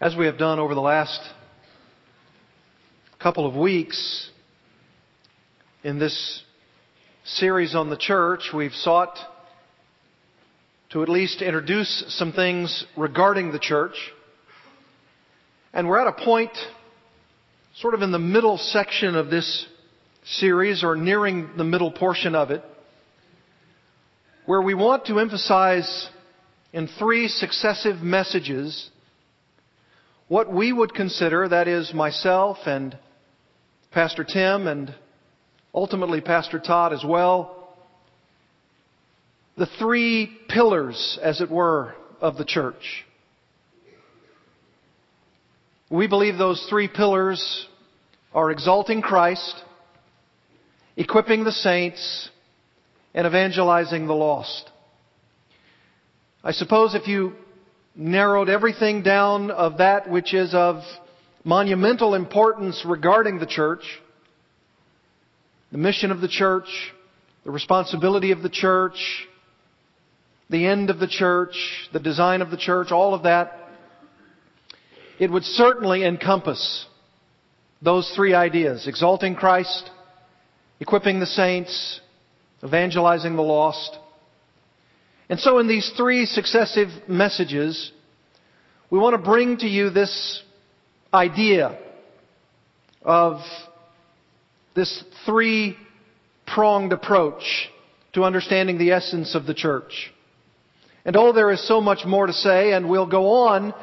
As we have done over the last couple of weeks in this series on the church, we've sought to at least introduce some things regarding the church. And we're at a point, sort of in the middle section of this series, or nearing the middle portion of it, where we want to emphasize in three successive messages what we would consider, that is, myself and Pastor Tim and ultimately Pastor Todd as well, the three pillars, as it were, of the church. We believe those three pillars are exalting Christ, equipping the saints, and evangelizing the lost. I suppose if you narrowed everything down of that which is of monumental importance regarding the church, the mission of the church, the responsibility of the church, the end of the church, the design of the church, all of that, it would certainly encompass those three ideas exalting Christ, equipping the saints, evangelizing the lost. And so, in these three successive messages, we want to bring to you this idea of this three pronged approach to understanding the essence of the church. And oh, there is so much more to say, and we'll go on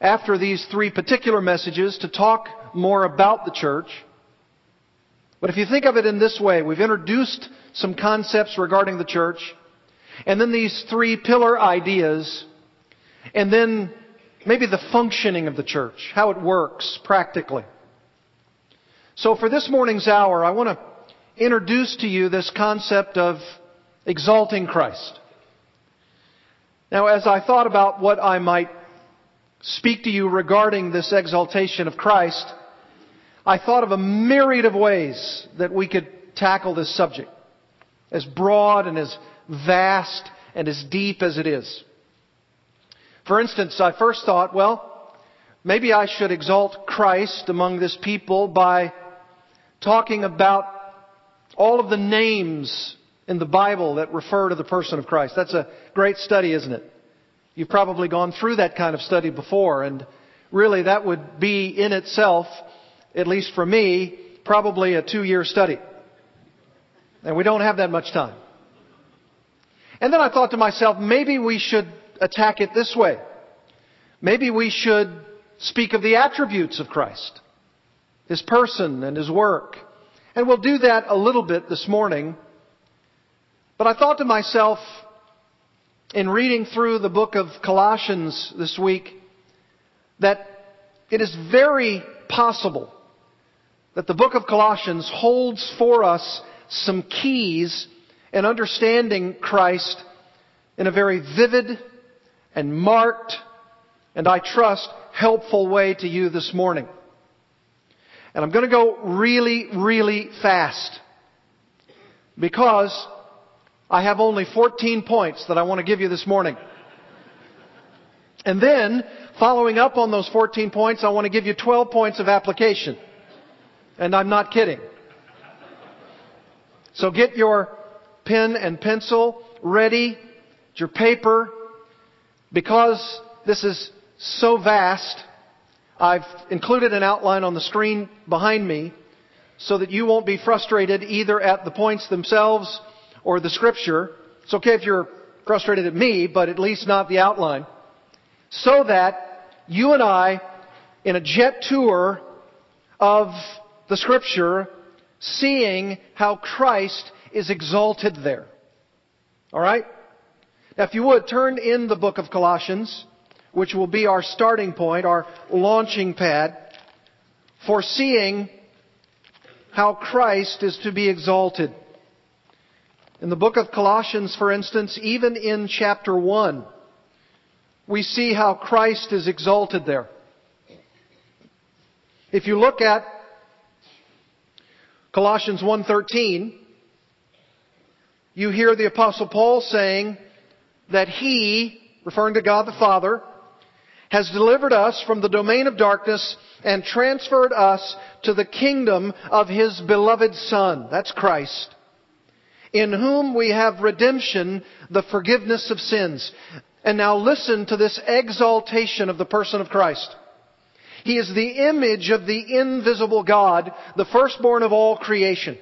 after these three particular messages to talk more about the church. But if you think of it in this way, we've introduced some concepts regarding the church. And then these three pillar ideas. And then maybe the functioning of the church, how it works practically. So for this morning's hour, I want to introduce to you this concept of exalting Christ. Now, as I thought about what I might speak to you regarding this exaltation of Christ, I thought of a myriad of ways that we could tackle this subject, as broad and as vast and as deep as it is. For instance, I first thought, well, maybe I should exalt Christ among this people by talking about all of the names in the Bible that refer to the person of Christ. That's a great study, isn't it? You've probably gone through that kind of study before, and really that would be in itself, at least for me, probably a two year study. And we don't have that much time. And then I thought to myself, maybe we should attack it this way. Maybe we should speak of the attributes of Christ, His person and His work. And we'll do that a little bit this morning. But I thought to myself, in reading through the book of Colossians this week, that it is very possible that the book of Colossians holds for us some keys and understanding Christ in a very vivid and marked and I trust helpful way to you this morning. And I'm going to go really, really fast because I have only 14 points that I want to give you this morning. And then, following up on those 14 points, I want to give you 12 points of application. And I'm not kidding. So get your pen and pencil ready, your paper, because this is so vast. I've included an outline on the screen behind me so that you won't be frustrated either at the points themselves or the scripture. It's okay if you're frustrated at me, but at least not the outline. So that you and I, in a jet tour of the scripture, seeing how Christ is exalted there. Alright? Now if you would, turn in the book of Colossians, which will be our starting point, our launching pad, for seeing how Christ is to be exalted. In the book of Colossians, for instance, even in chapter 1, we see how Christ is exalted there. If you look at Colossians 1:13, you hear the apostle Paul saying that he, referring to God the Father, has delivered us from the domain of darkness and transferred us to the kingdom of His beloved Son. That's Christ. In whom we have redemption, the forgiveness of sins. And now listen to this exaltation of the person of Christ. He is the image of the invisible God, the firstborn of all creation.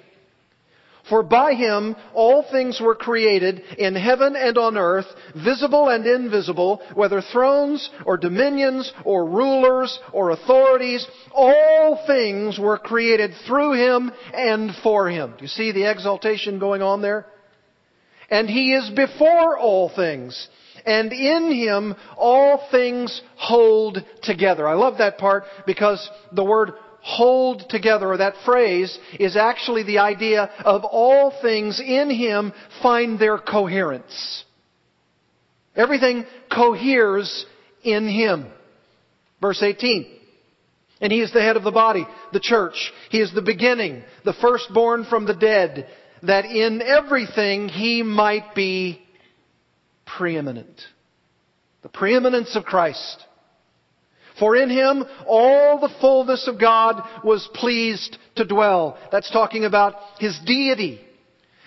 For by him all things were created in heaven and on earth, visible and invisible, whether thrones or dominions or rulers or authorities, all things were created through him and for him. Do you see the exaltation going on there? And he is before all things. And in him all things hold together. I love that part because the word hold together, or that phrase, is actually the idea of all things in Him find their coherence. Everything coheres in Him. Verse 18. And He is the head of the body, the church. He is the beginning, the firstborn from the dead, that in everything He might be preeminent. The preeminence of Christ. For in him all the fullness of God was pleased to dwell. That's talking about his deity.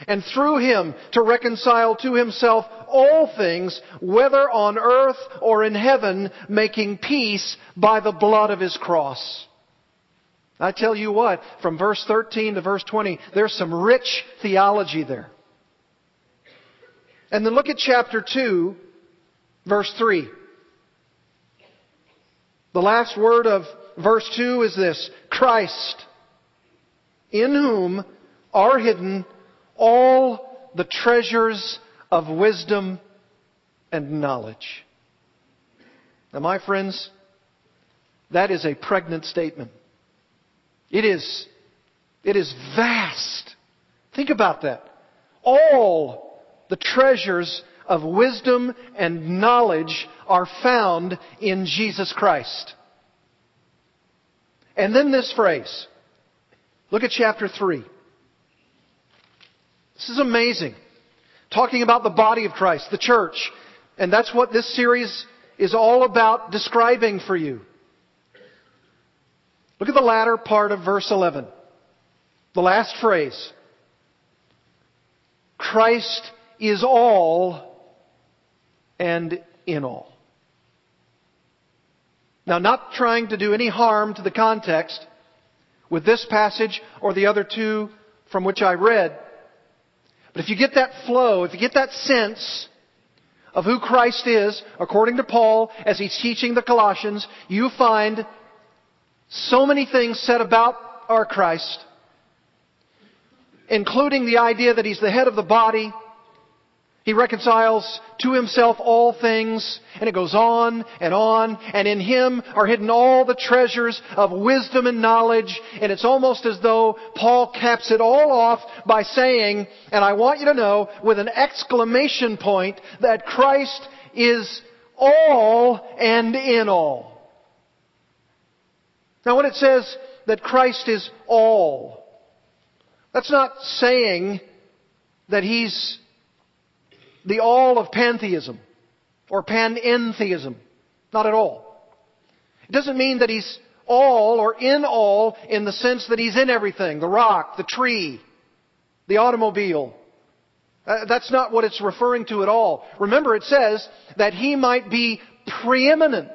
And through him to reconcile to himself all things, whether on earth or in heaven, making peace by the blood of his cross. I tell you what, from verse 13 to verse 20, there's some rich theology there. And then look at chapter 2, verse 3. The last word of verse 2 is this Christ, in whom are hidden all the treasures of wisdom and knowledge. Now, my friends, that is a pregnant statement. It is, it is vast. Think about that. All the treasures of wisdom and knowledge are found in Jesus Christ. And then this phrase. Look at chapter 3. This is amazing. Talking about the body of Christ, the church. And that's what this series is all about describing for you. Look at the latter part of verse 11. The last phrase. Christ is all and in all. Now, not trying to do any harm to the context with this passage or the other two from which I read, but if you get that flow, if you get that sense of who Christ is, according to Paul, as he's teaching the Colossians, you find so many things said about our Christ, including the idea that he's the head of the body, he reconciles to himself all things, and it goes on and on, and in him are hidden all the treasures of wisdom and knowledge, and it's almost as though Paul caps it all off by saying, and I want you to know with an exclamation point, that Christ is all and in all. Now when it says that Christ is all, that's not saying that he's the all of pantheism or panentheism. Not at all. It doesn't mean that he's all or in all in the sense that he's in everything the rock, the tree, the automobile. Uh, that's not what it's referring to at all. Remember, it says that he might be preeminent.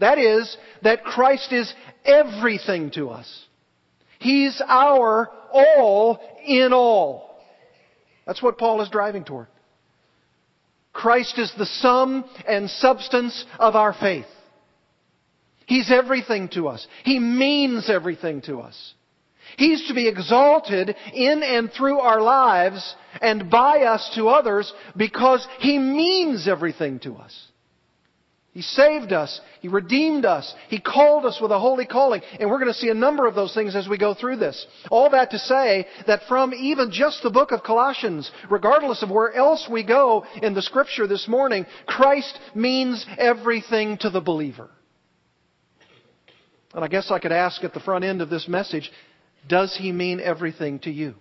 That is, that Christ is everything to us. He's our all in all. That's what Paul is driving toward. Christ is the sum and substance of our faith. He's everything to us. He means everything to us. He's to be exalted in and through our lives and by us to others because He means everything to us. He saved us. He redeemed us. He called us with a holy calling. And we're going to see a number of those things as we go through this. All that to say that from even just the book of Colossians, regardless of where else we go in the scripture this morning, Christ means everything to the believer. And I guess I could ask at the front end of this message, does he mean everything to you?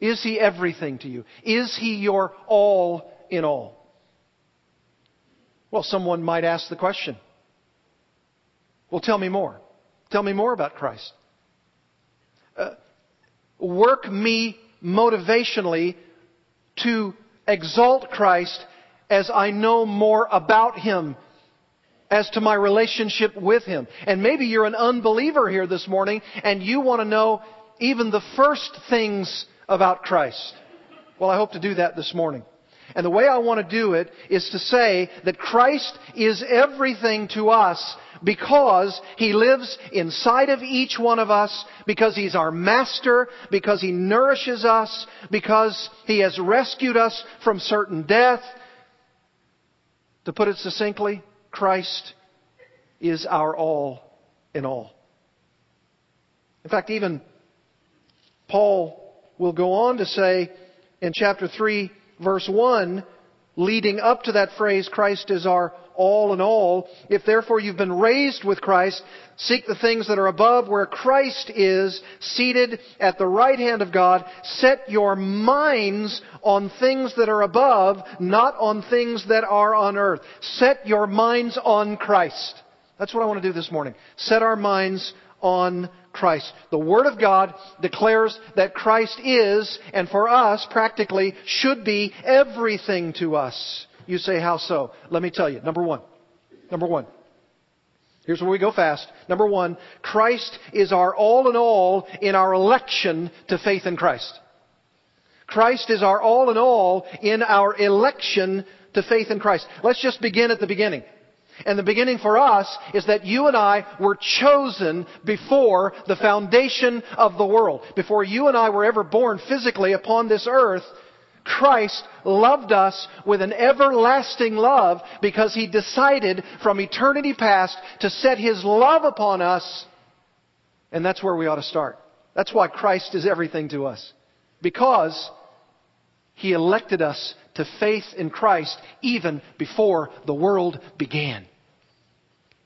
Is he everything to you? Is he your all in all? Well, someone might ask the question. Well, tell me more. Tell me more about Christ. Uh, work me motivationally to exalt Christ as I know more about Him as to my relationship with Him. And maybe you're an unbeliever here this morning and you want to know even the first things about Christ. Well, I hope to do that this morning. And the way I want to do it is to say that Christ is everything to us because He lives inside of each one of us, because He's our Master, because He nourishes us, because He has rescued us from certain death. To put it succinctly, Christ is our all in all. In fact, even Paul will go on to say in chapter 3, verse 1, leading up to that phrase, Christ is our all in all. If therefore you've been raised with Christ, seek the things that are above where Christ is seated at the right hand of God. Set your minds on things that are above, not on things that are on earth. Set your minds on Christ. That's what I want to do this morning. Set our minds on Christ. The Word of God declares that Christ is, and for us, practically, should be everything to us. You say, how so? Let me tell you. Number one. Number one. Here's where we go fast. Number one, Christ is our all in all in our election to faith in Christ. Christ is our all in all in our election to faith in Christ. Let's just begin at the beginning. And the beginning for us is that you and I were chosen before the foundation of the world. Before you and I were ever born physically upon this earth, Christ loved us with an everlasting love because He decided from eternity past to set His love upon us. And that's where we ought to start. That's why Christ is everything to us. Because He elected us to faith in Christ even before the world began.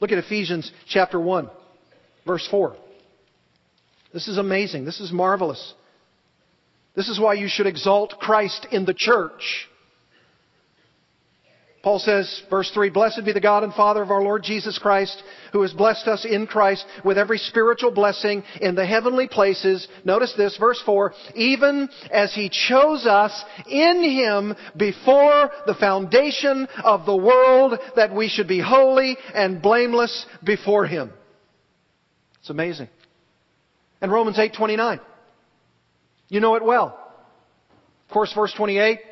Look at Ephesians chapter 1, verse 4. This is amazing. This is marvelous. This is why you should exalt Christ in the church. Paul says, verse 3, Blessed be the God and Father of our Lord Jesus Christ, who has blessed us in Christ with every spiritual blessing in the heavenly places. Notice this, verse 4, even as He chose us in Him before the foundation of the world, that we should be holy and blameless before Him. It's amazing. And Romans 8:29. You know it well. Of course, verse 28, that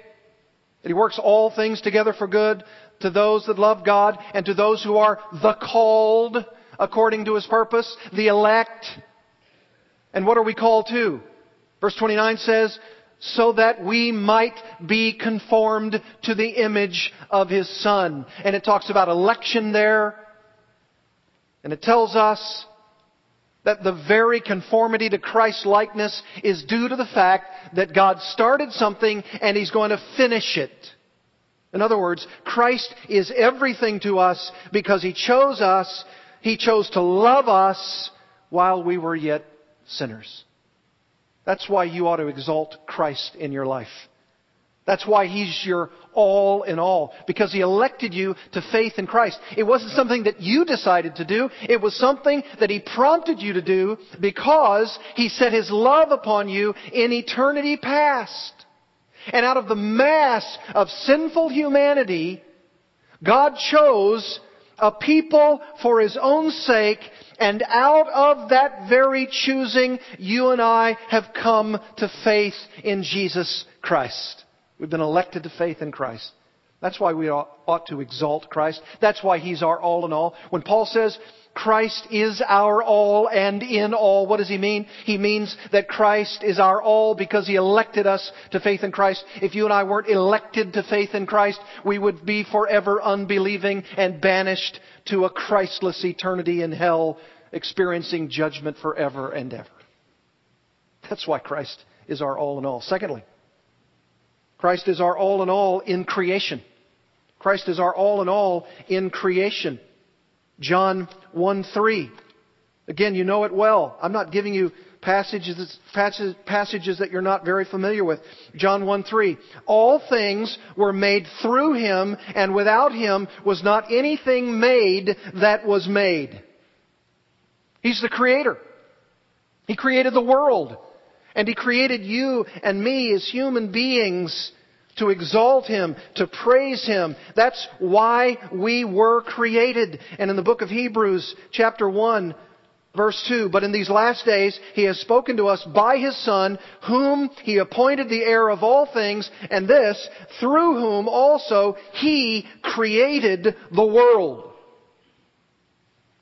he works all things together for good to those that love God and to those who are the called according to his purpose, the elect. And what are we called to? Verse 29 says, so that we might be conformed to the image of his son. And it talks about election there. And it tells us that the very conformity to Christ's likeness is due to the fact that God started something and He's going to finish it. In other words, Christ is everything to us because He chose us, He chose to love us while we were yet sinners. That's why you ought to exalt Christ in your life. That's why He's your all in all. Because He elected you to faith in Christ. It wasn't something that you decided to do. It was something that He prompted you to do because He set His love upon you in eternity past. And out of the mass of sinful humanity, God chose a people for His own sake and out of that very choosing, you and I have come to faith in Jesus Christ. We've been elected to faith in Christ. That's why we ought to exalt Christ. That's why He's our all in all. When Paul says Christ is our all and in all, what does he mean? He means that Christ is our all because He elected us to faith in Christ. If you and I weren't elected to faith in Christ, we would be forever unbelieving and banished to a Christless eternity in hell, experiencing judgment forever and ever. That's why Christ is our all in all. Secondly, Christ is our all in all in creation. Christ is our all in all in creation. John 1 3. Again, you know it well. I'm not giving you passages, passages that you're not very familiar with. John 1 3. All things were made through him, and without him was not anything made that was made. He's the creator. He created the world. And he created you and me as human beings to exalt Him, to praise Him. That's why we were created. And in the book of Hebrews, chapter 1, verse 2, but in these last days He has spoken to us by His Son, whom He appointed the heir of all things, and this, through whom also He created the world.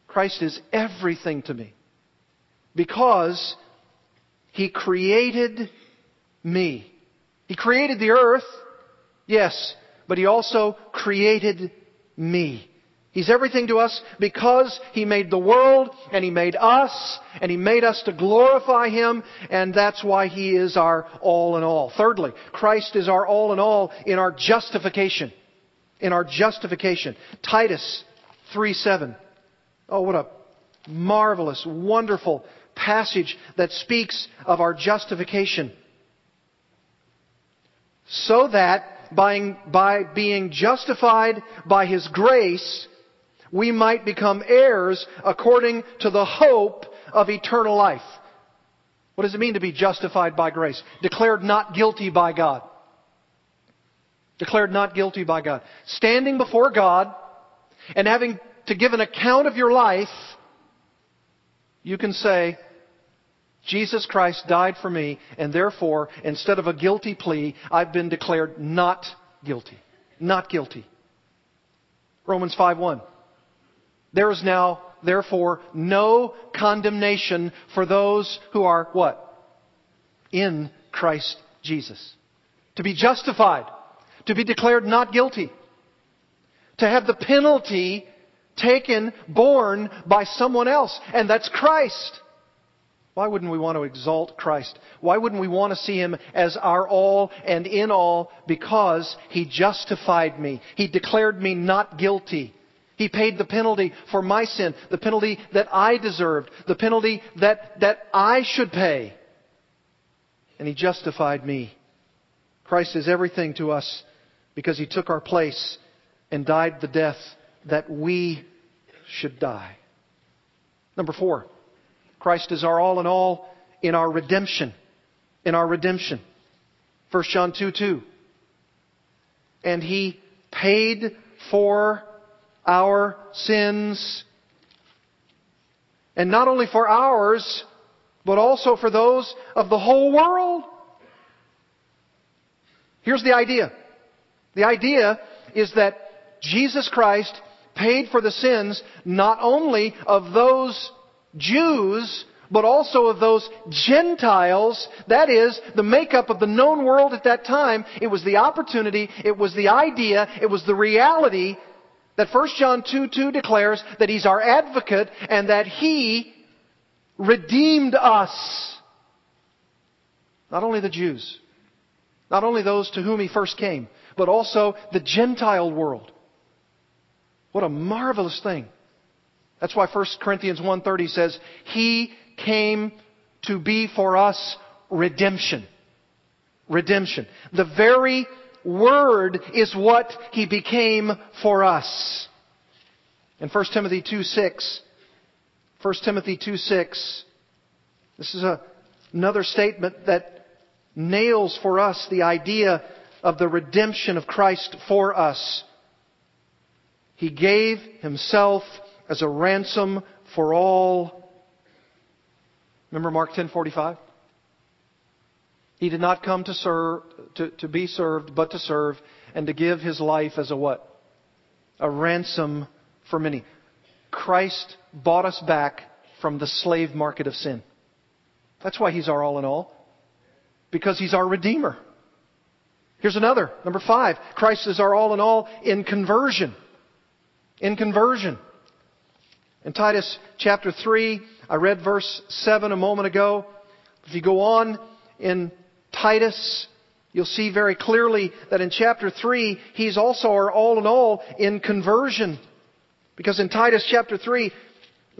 Christ is everything to me. Because He created me. He created the earth. Yes, but He also created me. He's everything to us because He made the world and He made us and He made us to glorify Him and that's why He is our all in all. Thirdly, Christ is our all in all in our justification. In our justification. Titus 3 7. Oh, what a marvelous, wonderful passage that speaks of our justification. So that by, by being justified by His grace, we might become heirs according to the hope of eternal life. What does it mean to be justified by grace? Declared not guilty by God. Declared not guilty by God. Standing before God and having to give an account of your life, you can say, Jesus Christ died for me, and therefore, instead of a guilty plea, I've been declared not guilty. Not guilty. Romans 5:1. There is now, therefore, no condemnation for those who are what? In Christ Jesus. To be justified. To be declared not guilty. To have the penalty taken, borne by someone else. And that's Christ. Why wouldn't we want to exalt Christ? Why wouldn't we want to see Him as our all and in all? Because He justified me. He declared me not guilty. He paid the penalty for my sin, the penalty that I deserved, the penalty that, that I should pay. And He justified me. Christ is everything to us because He took our place and died the death that we should die. Number four. Christ is our all in all in our redemption. In our redemption. 1 John 2 2. And He paid for our sins. And not only for ours, but also for those of the whole world. Here's the idea. The idea is that Jesus Christ paid for the sins not only of those Jews, but also of those Gentiles. That is, the makeup of the known world at that time. It was the opportunity, it was the idea, it was the reality that 1 John 2 2 declares that He's our advocate and that He redeemed us. Not only the Jews, not only those to whom He first came, but also the Gentile world. What a marvelous thing. That's why 1 Corinthians 1.30 says, He came to be for us redemption. Redemption. The very word is what He became for us. In 1 Timothy 2.6, 1 Timothy 2.6, this is a, another statement that nails for us the idea of the redemption of Christ for us. He gave Himself as a ransom for all. Remember Mark 10:45? He did not come to serve to, to be served, but to serve and to give his life as a what? A ransom for many. Christ bought us back from the slave market of sin. That's why he's our all in all. Because he's our redeemer. Here's another. Number five. Christ is our all in all in conversion. In conversion. In Titus chapter 3, I read verse 7 a moment ago. If you go on in Titus, you'll see very clearly that in chapter 3, he's also our all in all in conversion. Because in Titus chapter 3,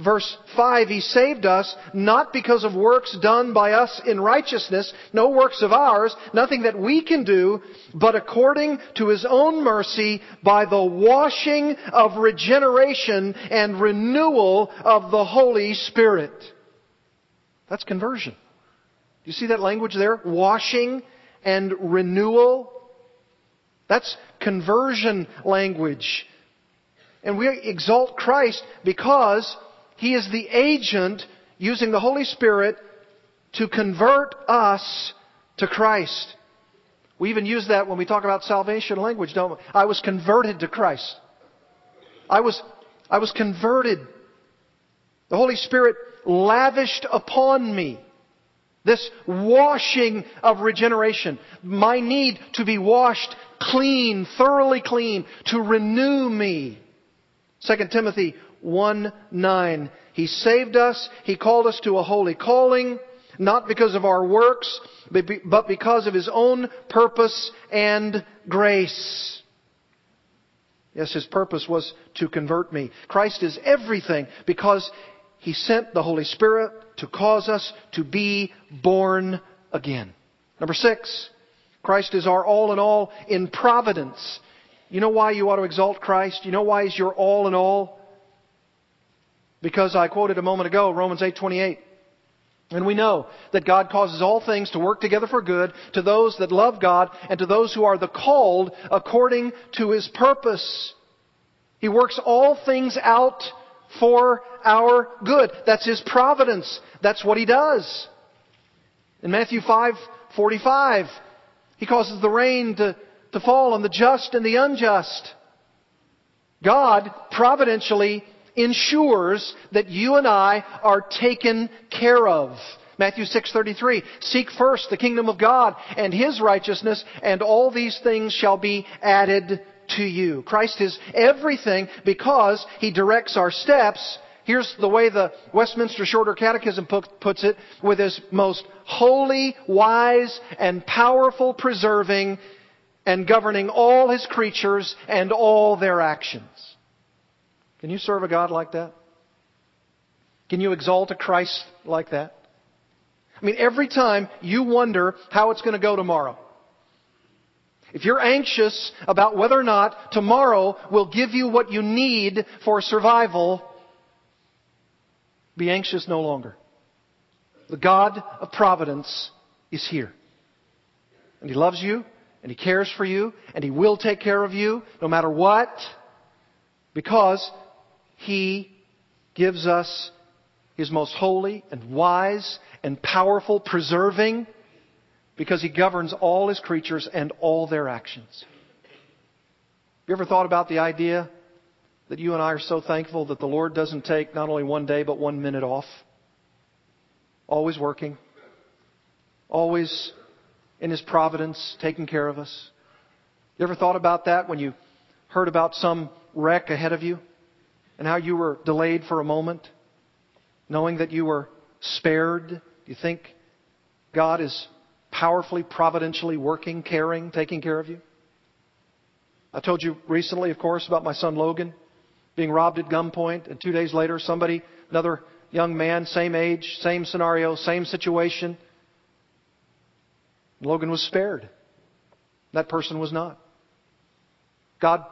Verse 5, He saved us not because of works done by us in righteousness, no works of ours, nothing that we can do, but according to His own mercy by the washing of regeneration and renewal of the Holy Spirit. That's conversion. You see that language there? Washing and renewal. That's conversion language. And we exalt Christ because he is the agent using the Holy Spirit to convert us to Christ. We even use that when we talk about salvation language, don't we? I was converted to Christ. I was, I was converted. The Holy Spirit lavished upon me this washing of regeneration. My need to be washed clean, thoroughly clean, to renew me. 2 Timothy 1 9. He saved us. He called us to a holy calling, not because of our works, but because of His own purpose and grace. Yes, His purpose was to convert me. Christ is everything because He sent the Holy Spirit to cause us to be born again. Number six, Christ is our all in all in providence. You know why you ought to exalt Christ? You know why He's your all in all? Because I quoted a moment ago Romans 8:28. And we know that God causes all things to work together for good to those that love God and to those who are the called according to his purpose. He works all things out for our good. That's his providence. That's what he does. In Matthew 5:45, he causes the rain to, to fall on the just and the unjust. God providentially ensures that you and I are taken care of. Matthew 6:33 Seek first the kingdom of God and his righteousness and all these things shall be added to you. Christ is everything because he directs our steps. Here's the way the Westminster Shorter Catechism puts it with his most holy, wise, and powerful preserving and governing all his creatures and all their actions. Can you serve a God like that? Can you exalt a Christ like that? I mean, every time you wonder how it's going to go tomorrow, if you're anxious about whether or not tomorrow will give you what you need for survival, be anxious no longer. The God of providence is here. And He loves you, and He cares for you, and He will take care of you no matter what, because he gives us His most holy and wise and powerful preserving because He governs all His creatures and all their actions. You ever thought about the idea that you and I are so thankful that the Lord doesn't take not only one day but one minute off? Always working. Always in His providence taking care of us. You ever thought about that when you heard about some wreck ahead of you? And how you were delayed for a moment, knowing that you were spared? Do you think God is powerfully, providentially working, caring, taking care of you? I told you recently, of course, about my son Logan being robbed at gunpoint, and two days later, somebody, another young man, same age, same scenario, same situation. Logan was spared. That person was not. God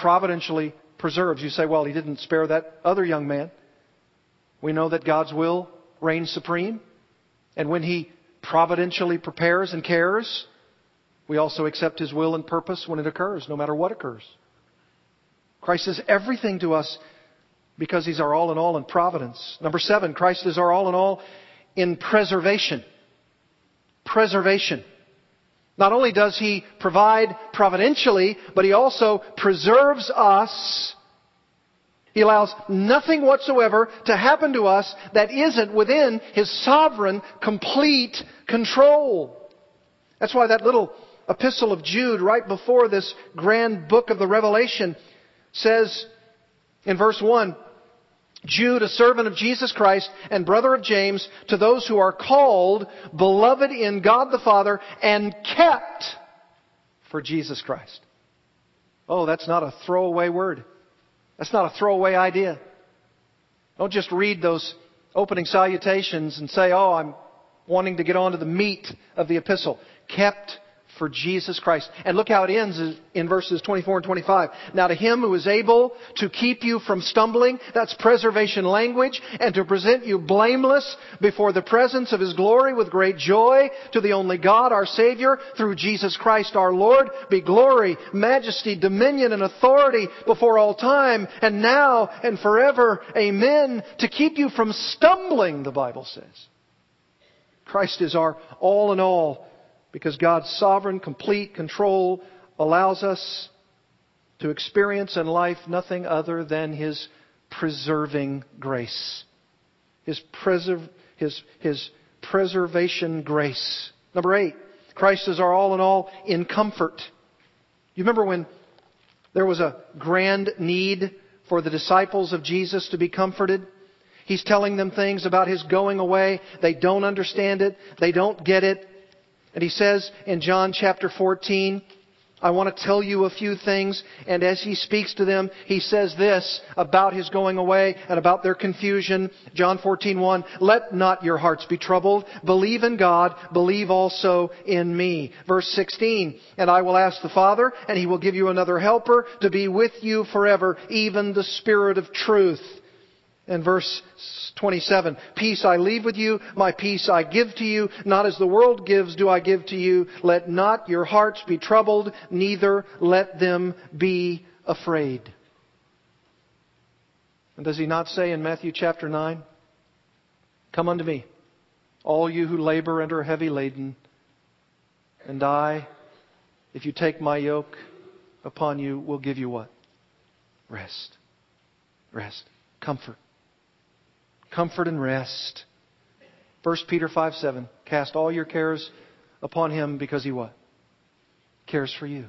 providentially preserves. You say, well, he didn't spare that other young man. We know that God's will reigns supreme. And when he providentially prepares and cares, we also accept his will and purpose when it occurs, no matter what occurs. Christ is everything to us because he's our all in all in providence. Number seven, Christ is our all in all in preservation. Preservation. Not only does He provide providentially, but He also preserves us. He allows nothing whatsoever to happen to us that isn't within His sovereign, complete control. That's why that little epistle of Jude, right before this grand book of the Revelation, says in verse 1 Jude, a servant of Jesus Christ and brother of James, to those who are called, beloved in God the Father, and kept for Jesus Christ. Oh, that's not a throwaway word. That's not a throwaway idea. Don't just read those opening salutations and say, oh, I'm wanting to get on to the meat of the epistle. Kept for Jesus Christ. And look how it ends in verses 24 and 25. Now to him who is able to keep you from stumbling, that's preservation language, and to present you blameless before the presence of his glory with great joy, to the only God, our Savior, through Jesus Christ our Lord, be glory, majesty, dominion, and authority before all time, and now and forever. Amen. To keep you from stumbling, the Bible says. Christ is our all in all because God's sovereign, complete control allows us to experience in life nothing other than His preserving grace. His, his, his preservation grace. Number eight, Christ is our all in all in comfort. You remember when there was a grand need for the disciples of Jesus to be comforted? He's telling them things about His going away. They don't understand it. They don't get it. And he says in John chapter 14, I want to tell you a few things. And as he speaks to them, he says this about his going away and about their confusion. John 14:1, "Let not your hearts be troubled. Believe in God, believe also in me." Verse 16, "And I will ask the Father, and he will give you another helper to be with you forever, even the Spirit of truth." And verse 27, Peace I leave with you, my peace I give to you, not as the world gives do I give to you. Let not your hearts be troubled, neither let them be afraid. And does he not say in Matthew chapter 9, Come unto me, all you who labor and are heavy laden, and I, if you take my yoke upon you, will give you what? Rest. Rest. Comfort comfort and rest. 1 Peter 5 7. Cast all your cares upon him because he what? Cares for you.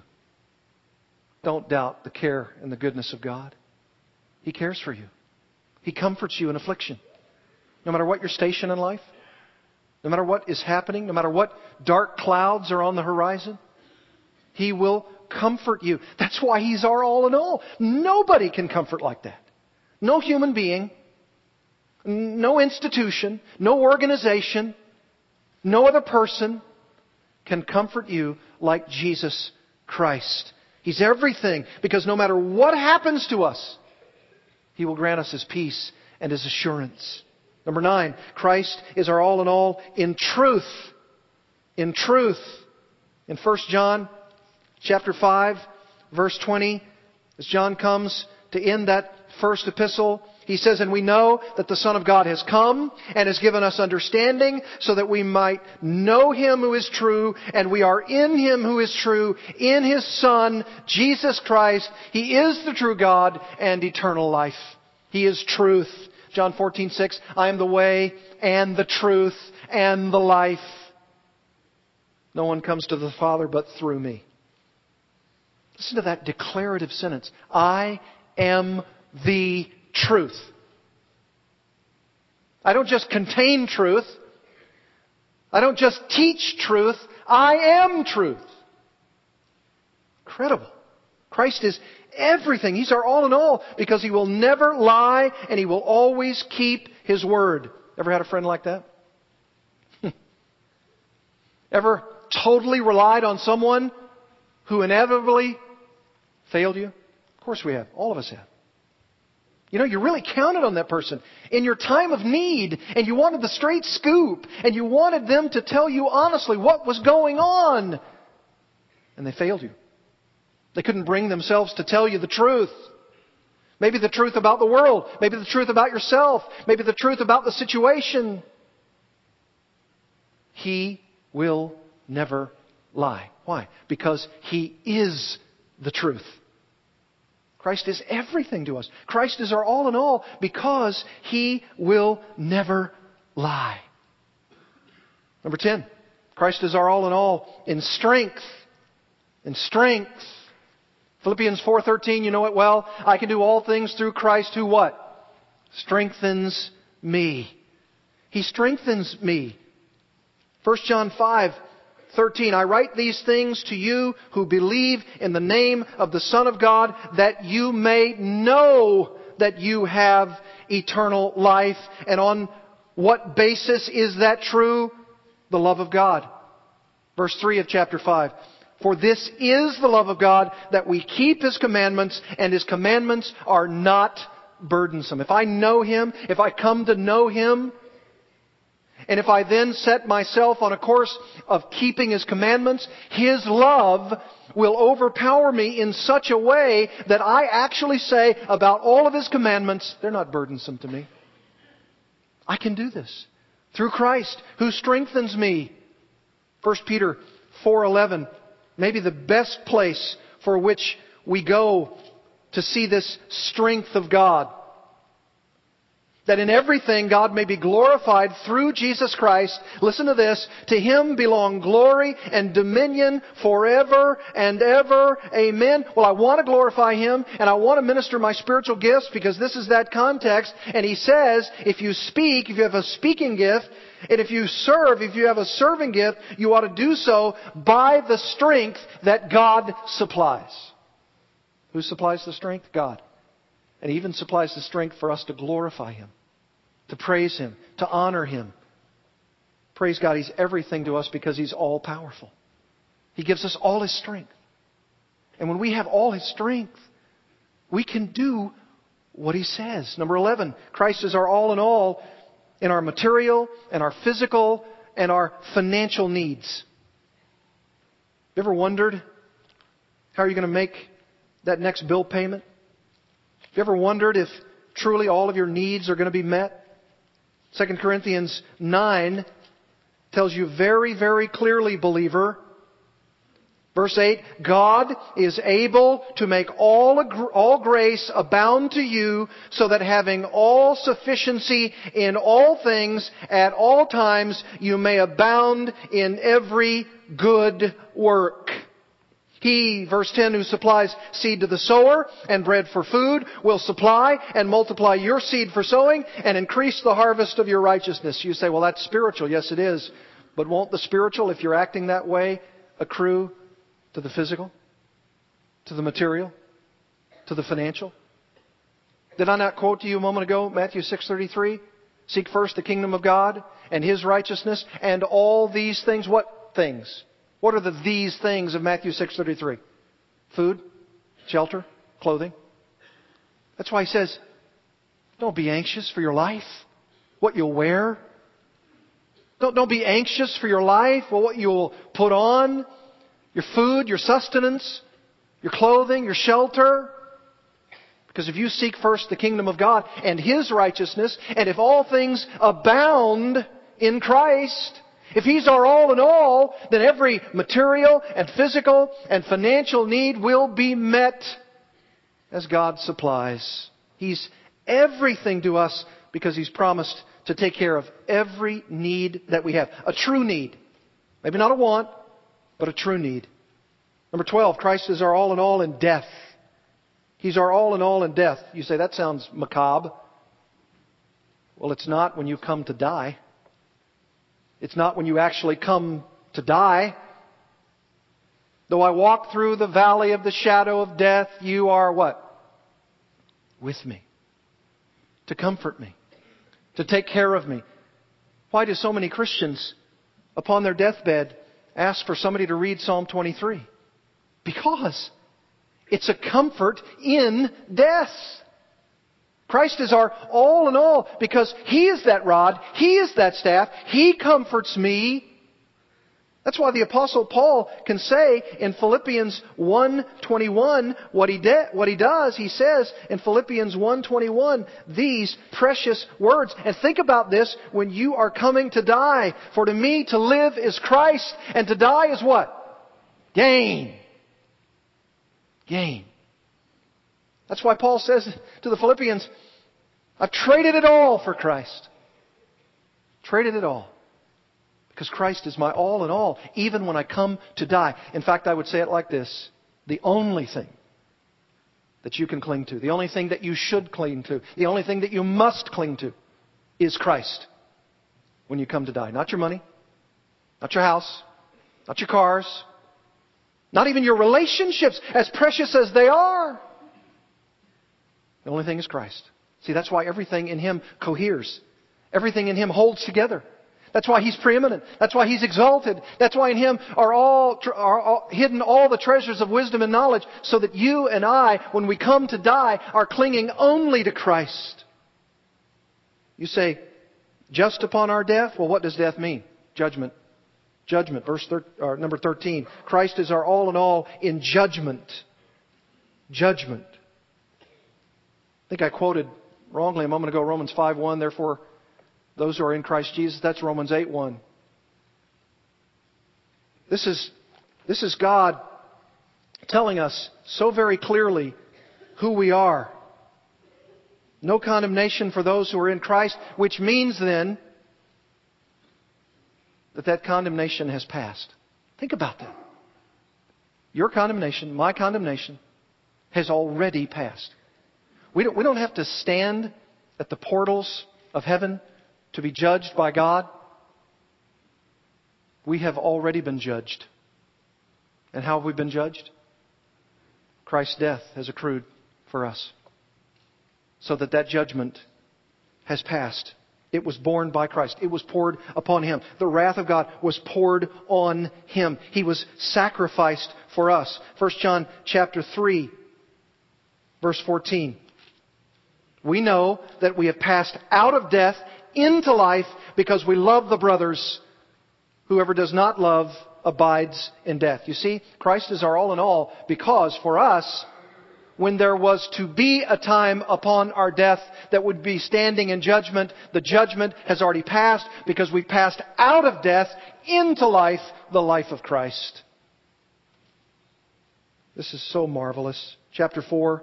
Don't doubt the care and the goodness of God. He cares for you. He comforts you in affliction. No matter what your station in life, no matter what is happening, no matter what dark clouds are on the horizon, He will comfort you. That's why He's our all in all. Nobody can comfort like that. No human being no institution, no organization, no other person can comfort you like Jesus Christ. He's everything because no matter what happens to us, He will grant us His peace and His assurance. Number nine, Christ is our all in all in truth. In truth. In 1 John chapter 5, verse 20, as John comes to end that first epistle, he says, And we know that the Son of God has come and has given us understanding so that we might know Him who is true, and we are in Him who is true, in His Son, Jesus Christ. He is the true God and eternal life. He is truth. John 14, 6, I am the way and the truth and the life. No one comes to the Father but through me. Listen to that declarative sentence. I am the truth. I don't just contain truth. I don't just teach truth. I am truth. Incredible. Christ is everything. He's our all in all because He will never lie and He will always keep His word. Ever had a friend like that? Ever totally relied on someone who inevitably failed you? Of course we have. All of us have. You know, you really counted on that person in your time of need and you wanted the straight scoop and you wanted them to tell you honestly what was going on. And they failed you. They couldn't bring themselves to tell you the truth. Maybe the truth about the world. Maybe the truth about yourself. Maybe the truth about the situation. He will never lie. Why? Because He is the truth. Christ is everything to us. Christ is our all in all because He will never lie. Number 10. Christ is our all in all in strength. In strength. Philippians 4:13, you know it well. I can do all things through Christ who what? Strengthens me. He strengthens me. 1 John 5 13, I write these things to you who believe in the name of the Son of God that you may know that you have eternal life. And on what basis is that true? The love of God. Verse 3 of chapter 5. For this is the love of God, that we keep His commandments, and His commandments are not burdensome. If I know Him, if I come to know Him, and if I then set myself on a course of keeping His commandments, His love will overpower me in such a way that I actually say about all of His commandments, they're not burdensome to me. I can do this through Christ who strengthens me. 1 Peter 4:11 maybe the best place for which we go to see this strength of God. That in everything God may be glorified through Jesus Christ. Listen to this. To Him belong glory and dominion forever and ever. Amen. Well, I want to glorify Him and I want to minister my spiritual gifts because this is that context. And He says, if you speak, if you have a speaking gift, and if you serve, if you have a serving gift, you ought to do so by the strength that God supplies. Who supplies the strength? God. And He even supplies the strength for us to glorify Him, to praise Him, to honor Him. Praise God, He's everything to us because He's all powerful. He gives us all His strength. And when we have all His strength, we can do what He says. Number 11, Christ is our all in all in our material and our physical and our financial needs. You ever wondered how are you going to make that next bill payment? Have you ever wondered if truly all of your needs are going to be met? 2 Corinthians 9 tells you very, very clearly, believer, Verse 8, God is able to make all, all grace abound to you so that having all sufficiency in all things at all times you may abound in every good work. He, verse 10, who supplies seed to the sower and bread for food will supply and multiply your seed for sowing and increase the harvest of your righteousness. You say, well, that's spiritual. Yes, it is. But won't the spiritual, if you're acting that way, accrue to the physical? To the material? To the financial? Did I not quote to you a moment ago Matthew 6:33? Seek first the kingdom of God and his righteousness and all these things what things? What are the these things of Matthew 6:33? Food, shelter, clothing. That's why he says, don't be anxious for your life, what you'll wear. Don't, don't be anxious for your life, or what you'll put on your food, your sustenance, your clothing, your shelter. Because if you seek first the kingdom of God and His righteousness, and if all things abound in Christ, if He's our all in all, then every material and physical and financial need will be met as God supplies. He's everything to us because He's promised to take care of every need that we have. A true need. Maybe not a want, but a true need. Number 12, Christ is our all in all in death. He's our all in all in death. You say, that sounds macabre. Well, it's not when you come to die. It's not when you actually come to die. Though I walk through the valley of the shadow of death, you are what? With me. To comfort me. To take care of me. Why do so many Christians, upon their deathbed, ask for somebody to read Psalm 23. Because it's a comfort in death. Christ is our all in all because He is that rod, He is that staff, He comforts me. That's why the apostle Paul can say in Philippians 1:21 what he de- what he does. He says in Philippians 1:21 these precious words. And think about this when you are coming to die. For to me to live is Christ and to die is what? Gain. Gain. That's why Paul says to the Philippians, I've traded it all for Christ. Traded it all. Because Christ is my all in all, even when I come to die. In fact, I would say it like this the only thing that you can cling to, the only thing that you should cling to, the only thing that you must cling to is Christ when you come to die. Not your money, not your house, not your cars, not even your relationships, as precious as they are. The only thing is Christ. See, that's why everything in Him coheres. Everything in Him holds together. That's why He's preeminent. That's why He's exalted. That's why in Him are all, are all, hidden all the treasures of wisdom and knowledge so that you and I, when we come to die, are clinging only to Christ. You say, just upon our death? Well, what does death mean? Judgment. Judgment. Verse thir- number 13. Christ is our all in all in judgment. Judgment. I think I quoted wrongly a moment ago Romans 5:1. Therefore, those who are in Christ Jesus, that's Romans 8:1. This is, this is God telling us so very clearly who we are. No condemnation for those who are in Christ, which means then that that condemnation has passed. Think about that. Your condemnation, my condemnation, has already passed. We don't, we don't have to stand at the portals of heaven to be judged by God. We have already been judged. And how have we been judged? Christ's death has accrued for us. So that that judgment has passed. It was borne by Christ. It was poured upon Him. The wrath of God was poured on Him. He was sacrificed for us. 1 John chapter 3, verse 14. We know that we have passed out of death into life because we love the brothers. Whoever does not love abides in death. You see, Christ is our all in all because for us, when there was to be a time upon our death that would be standing in judgment, the judgment has already passed because we passed out of death into life, the life of Christ. This is so marvelous. Chapter 4,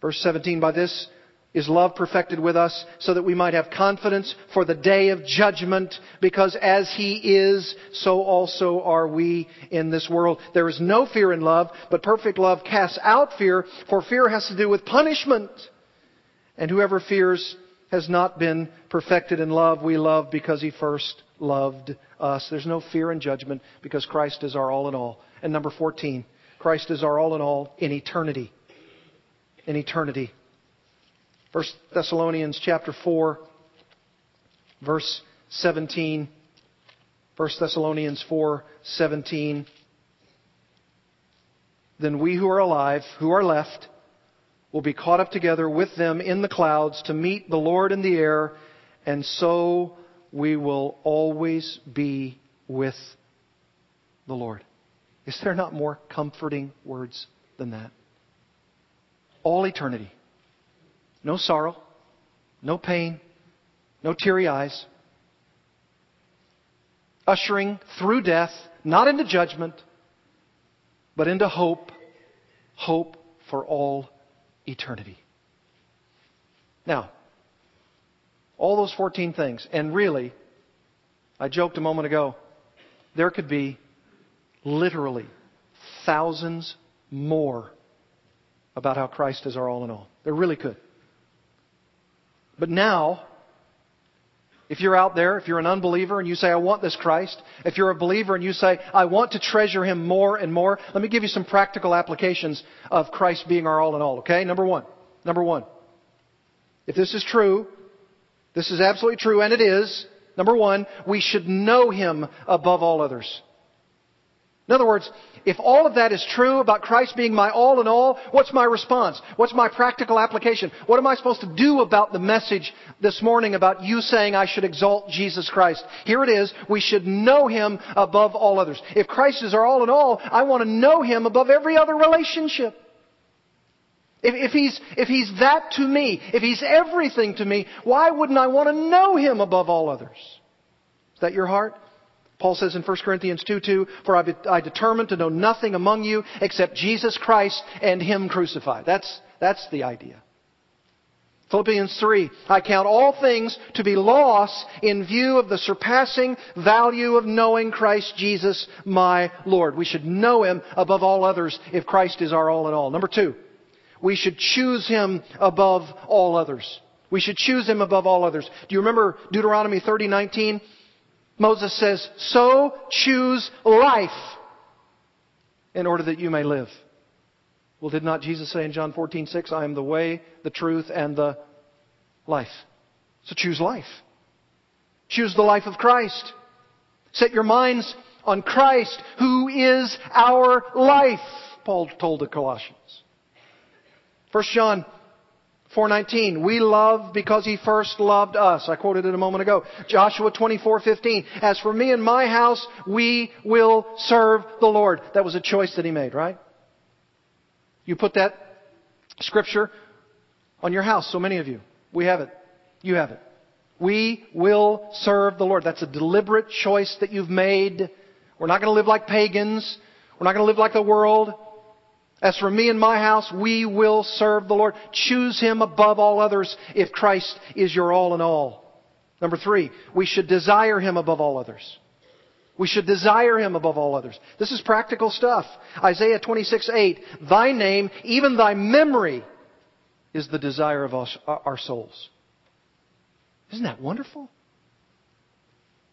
verse 17, by this is love perfected with us so that we might have confidence for the day of judgment because as he is, so also are we in this world. There is no fear in love, but perfect love casts out fear, for fear has to do with punishment. And whoever fears has not been perfected in love. We love because he first loved us. There's no fear in judgment because Christ is our all in all. And number 14, Christ is our all in all in eternity. In eternity. 1 Thessalonians chapter 4, verse 17. 1 Thessalonians 4, 17. Then we who are alive, who are left, will be caught up together with them in the clouds to meet the Lord in the air, and so we will always be with the Lord. Is there not more comforting words than that? All eternity. No sorrow, no pain, no teary eyes. Ushering through death, not into judgment, but into hope, hope for all eternity. Now, all those 14 things, and really, I joked a moment ago, there could be literally thousands more about how Christ is our all in all. There really could. But now, if you're out there, if you're an unbeliever and you say, I want this Christ, if you're a believer and you say, I want to treasure Him more and more, let me give you some practical applications of Christ being our all in all, okay? Number one. Number one. If this is true, this is absolutely true, and it is, number one, we should know Him above all others. In other words, if all of that is true about Christ being my all in all, what's my response? What's my practical application? What am I supposed to do about the message this morning about you saying I should exalt Jesus Christ? Here it is. We should know Him above all others. If Christ is our all in all, I want to know Him above every other relationship. If, if, he's, if he's that to me, if he's everything to me, why wouldn't I want to know him above all others? Is that your heart? Paul says in 1 Corinthians 2 2, For I, I determined to know nothing among you except Jesus Christ and Him crucified. That's, that's the idea. Philippians 3, I count all things to be loss in view of the surpassing value of knowing Christ Jesus my Lord. We should know Him above all others if Christ is our all in all. Number two, we should choose Him above all others. We should choose Him above all others. Do you remember Deuteronomy 30, 19? Moses says, So choose life in order that you may live. Well, did not Jesus say in John 14, 6, I am the way, the truth, and the life? So choose life. Choose the life of Christ. Set your minds on Christ, who is our life, Paul told the Colossians. 1 John 4:19 We love because he first loved us. I quoted it a moment ago. Joshua 24:15 As for me and my house, we will serve the Lord. That was a choice that he made, right? You put that scripture on your house, so many of you. We have it. You have it. We will serve the Lord. That's a deliberate choice that you've made. We're not going to live like pagans. We're not going to live like the world. As for me and my house, we will serve the Lord. Choose Him above all others if Christ is your all in all. Number three, we should desire Him above all others. We should desire Him above all others. This is practical stuff. Isaiah 26, 8. Thy name, even thy memory, is the desire of our souls. Isn't that wonderful?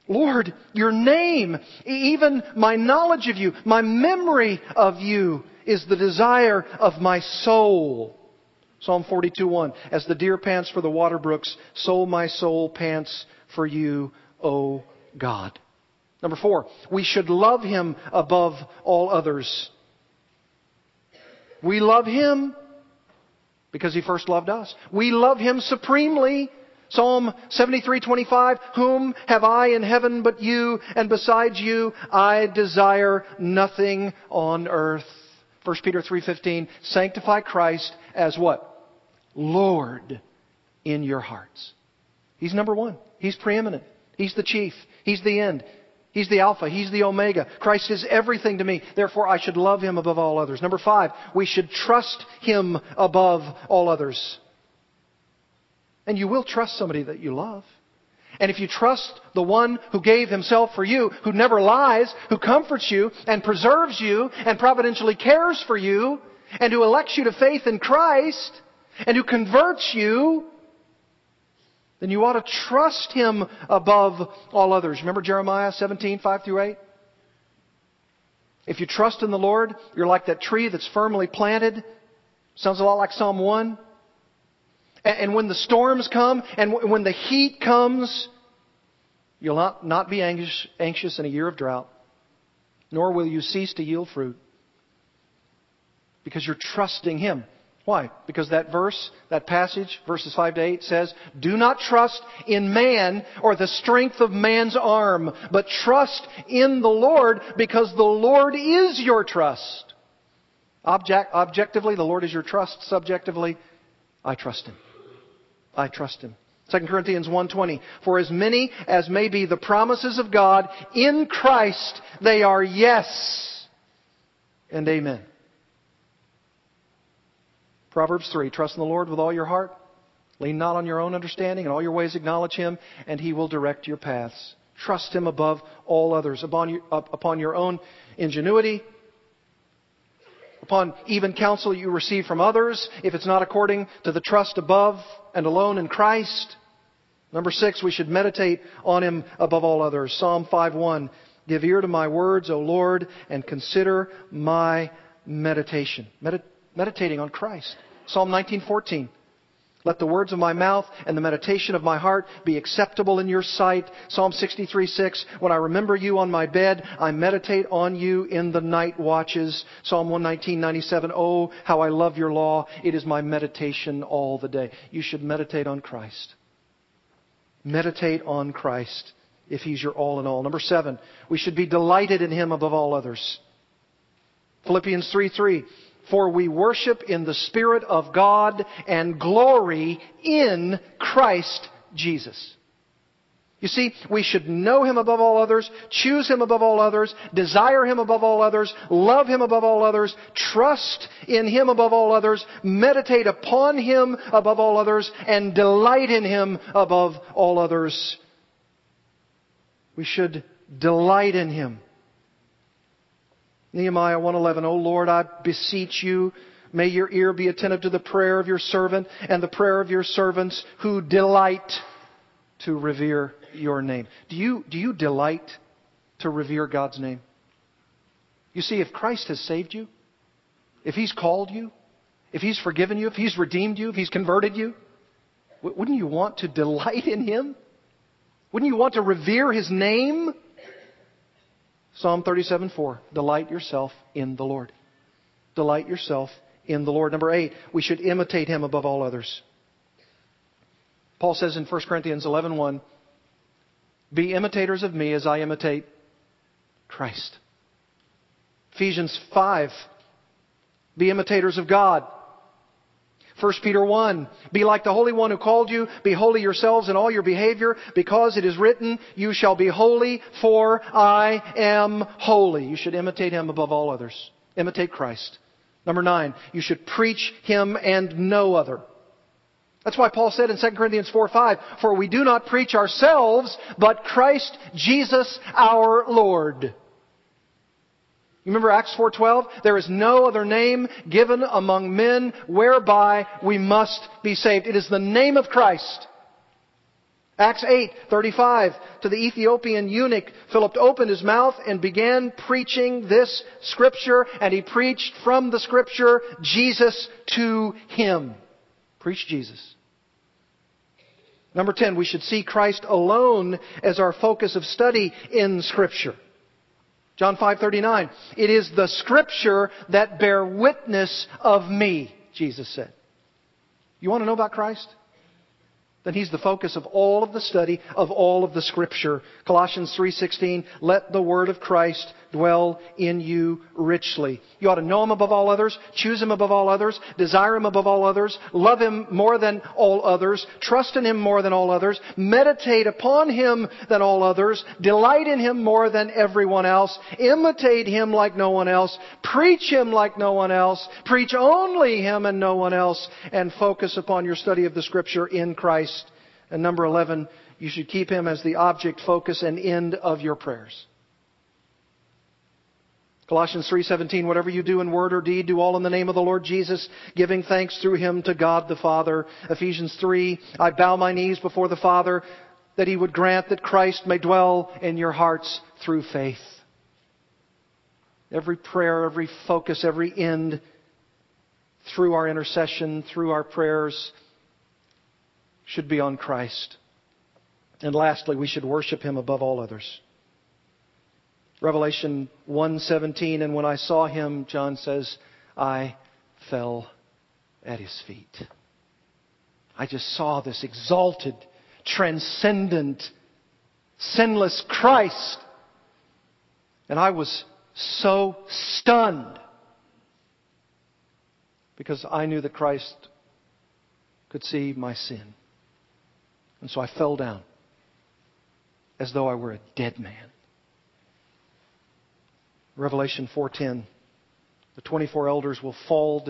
Lord, your name, even my knowledge of you, my memory of you is the desire of my soul. Psalm 42:1 As the deer pants for the water brooks, so my soul pants for you, O God. Number 4, we should love him above all others. We love him because he first loved us. We love him supremely Psalm 73:25 Whom have I in heaven but you and besides you I desire nothing on earth. 1 Peter 3:15 Sanctify Christ as what? Lord in your hearts. He's number 1. He's preeminent. He's the chief. He's the end. He's the Alpha. He's the Omega. Christ is everything to me. Therefore, I should love Him above all others. Number five, we should trust Him above all others. And you will trust somebody that you love. And if you trust the one who gave himself for you, who never lies, who comforts you and preserves you and providentially cares for you, and who elects you to faith in Christ, and who converts you, then you ought to trust him above all others. Remember Jeremiah 17, 5 through 8? If you trust in the Lord, you're like that tree that's firmly planted. Sounds a lot like Psalm 1. And when the storms come and when the heat comes, you'll not, not be anxious, in a year of drought, nor will you cease to yield fruit. Because you're trusting Him. Why? Because that verse, that passage, verses 5 to 8 says, Do not trust in man or the strength of man's arm, but trust in the Lord because the Lord is your trust. Object, objectively, the Lord is your trust. Subjectively, I trust Him. I trust him. 2 Corinthians 1:20 For as many as may be the promises of God in Christ they are yes and amen. Proverbs 3 Trust in the Lord with all your heart lean not on your own understanding in all your ways acknowledge him and he will direct your paths. Trust him above all others upon your, upon your own ingenuity upon even counsel you receive from others, if it's not according to the trust above and alone in Christ. Number six, we should meditate on Him above all others. Psalm 5.1, Give ear to my words, O Lord, and consider my meditation. Medi- meditating on Christ. Psalm 19.14, let the words of my mouth and the meditation of my heart be acceptable in your sight. Psalm 63 6. When I remember you on my bed, I meditate on you in the night watches. Psalm 119 97. Oh, how I love your law. It is my meditation all the day. You should meditate on Christ. Meditate on Christ if he's your all in all. Number seven, we should be delighted in him above all others. Philippians 3 3. For we worship in the Spirit of God and glory in Christ Jesus. You see, we should know Him above all others, choose Him above all others, desire Him above all others, love Him above all others, trust in Him above all others, meditate upon Him above all others, and delight in Him above all others. We should delight in Him. Nehemiah 1:11 O Lord I beseech you may your ear be attentive to the prayer of your servant and the prayer of your servants who delight to revere your name. Do you do you delight to revere God's name? You see if Christ has saved you, if he's called you, if He's forgiven you, if He's redeemed you, if He's converted you, wouldn't you want to delight in Him? Wouldn't you want to revere His name? Psalm 37 4. Delight yourself in the Lord. Delight yourself in the Lord. Number eight, we should imitate Him above all others. Paul says in 1 Corinthians 11 1, Be imitators of me as I imitate Christ. Ephesians 5, Be imitators of God 1 Peter 1, be like the Holy One who called you, be holy yourselves in all your behavior, because it is written, you shall be holy, for I am holy. You should imitate Him above all others. Imitate Christ. Number nine, you should preach Him and no other. That's why Paul said in 2 Corinthians 4 5, For we do not preach ourselves, but Christ Jesus our Lord. You remember Acts 4:12? There is no other name given among men whereby we must be saved. It is the name of Christ. Acts 8:35 to the Ethiopian eunuch Philip opened his mouth and began preaching this scripture and he preached from the scripture Jesus to him. Preach Jesus. Number 10, we should see Christ alone as our focus of study in scripture. John 5:39. It is the scripture that bear witness of me, Jesus said. You want to know about Christ? then he's the focus of all of the study of all of the scripture. Colossians 3:16, let the word of Christ dwell in you richly. You ought to know him above all others, choose him above all others, desire him above all others, love him more than all others, trust in him more than all others, meditate upon him than all others, delight in him more than everyone else, imitate him like no one else, preach him like no one else, preach only him and no one else, and focus upon your study of the scripture in Christ and number 11, you should keep him as the object, focus, and end of your prayers. Colossians 3:17 whatever you do in word or deed do all in the name of the Lord Jesus giving thanks through him to God the Father. Ephesians 3 I bow my knees before the Father that he would grant that Christ may dwell in your hearts through faith. Every prayer, every focus, every end through our intercession, through our prayers should be on Christ. And lastly, we should worship him above all others. Revelation 1:17 and when I saw him John says I fell at his feet. I just saw this exalted, transcendent, sinless Christ. And I was so stunned because I knew that Christ could see my sin. And so I fell down as though I were a dead man. Revelation 4:10 The 24 elders will fall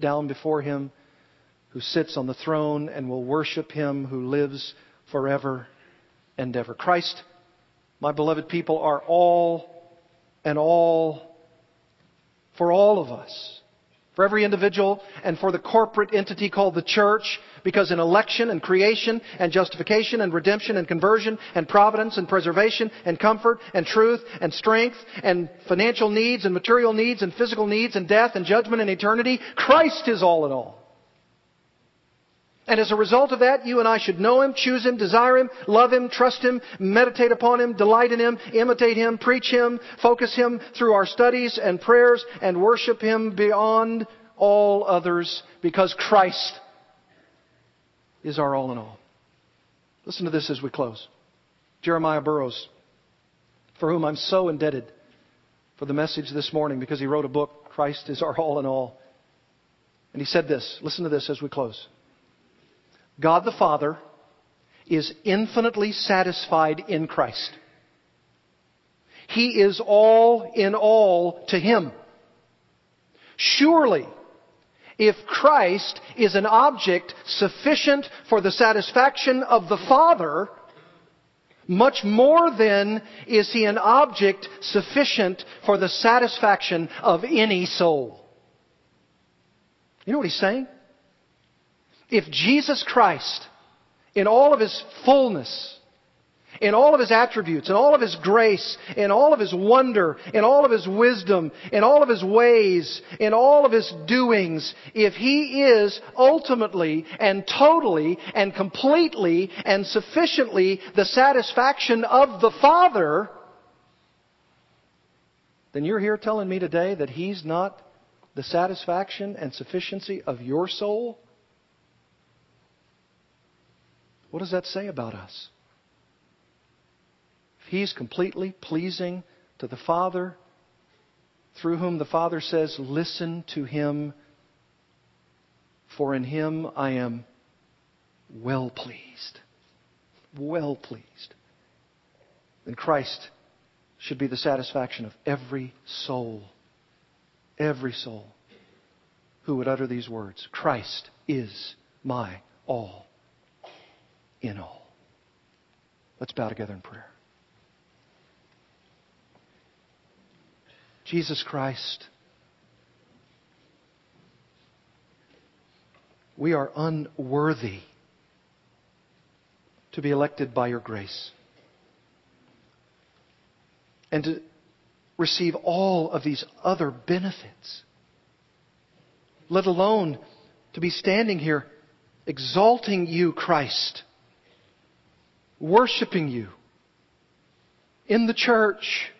down before him who sits on the throne and will worship him who lives forever and ever. Christ, my beloved people, are all and all for all of us for every individual and for the corporate entity called the church because in election and creation and justification and redemption and conversion and providence and preservation and comfort and truth and strength and financial needs and material needs and physical needs and death and judgment and eternity, Christ is all in all. And as a result of that, you and I should know Him, choose Him, desire Him, love Him, trust Him, meditate upon Him, delight in Him, imitate Him, preach Him, focus Him through our studies and prayers, and worship Him beyond all others because Christ is our all in all. Listen to this as we close. Jeremiah Burroughs, for whom I'm so indebted for the message this morning because he wrote a book, Christ is our all in all. And he said this. Listen to this as we close. God the Father is infinitely satisfied in Christ. He is all in all to Him. Surely, if Christ is an object sufficient for the satisfaction of the Father, much more then is He an object sufficient for the satisfaction of any soul. You know what He's saying? If Jesus Christ, in all of his fullness, in all of His attributes, in all of His grace, in all of His wonder, in all of His wisdom, in all of His ways, in all of His doings, if He is ultimately and totally and completely and sufficiently the satisfaction of the Father, then you're here telling me today that He's not the satisfaction and sufficiency of your soul? What does that say about us? If He's completely pleasing to the Father, through whom the Father says, Listen to Him, for in Him I am well pleased. Well pleased. Then Christ should be the satisfaction of every soul. Every soul who would utter these words Christ is my all in all. Let's bow together in prayer. Jesus Christ, we are unworthy to be elected by your grace and to receive all of these other benefits, let alone to be standing here exalting you, Christ, worshiping you in the church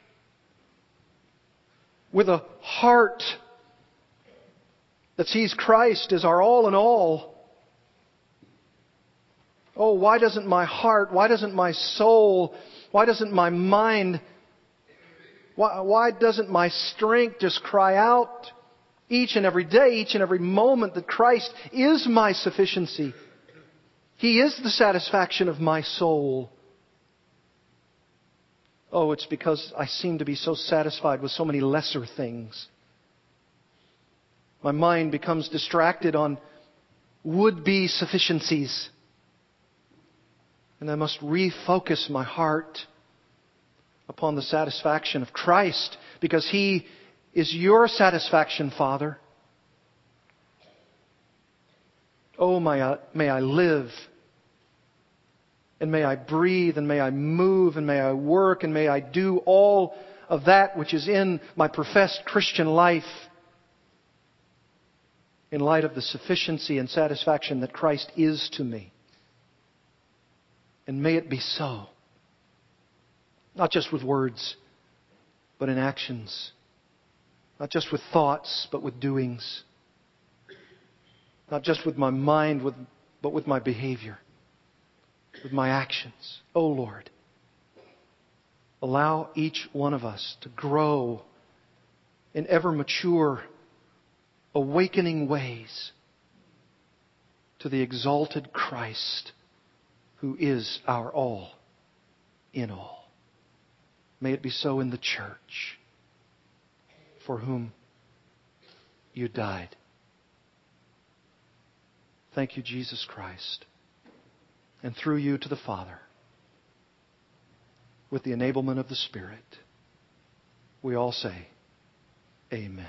with a heart that sees Christ as our all in all. Oh, why doesn't my heart, why doesn't my soul, why doesn't my mind why, why doesn't my strength just cry out each and every day, each and every moment that Christ is my sufficiency? He is the satisfaction of my soul. Oh, it's because I seem to be so satisfied with so many lesser things. My mind becomes distracted on would be sufficiencies. And I must refocus my heart upon the satisfaction of Christ because He is your satisfaction, Father. Oh, may I, uh, may I live and may I breathe and may I move and may I work and may I do all of that which is in my professed Christian life in light of the sufficiency and satisfaction that Christ is to me. And may it be so. Not just with words, but in actions. Not just with thoughts, but with doings. Not just with my mind, but with my behavior, with my actions. Oh Lord, allow each one of us to grow in ever mature, awakening ways to the exalted Christ who is our all in all. May it be so in the church for whom you died. Thank you, Jesus Christ. And through you to the Father, with the enablement of the Spirit, we all say, Amen.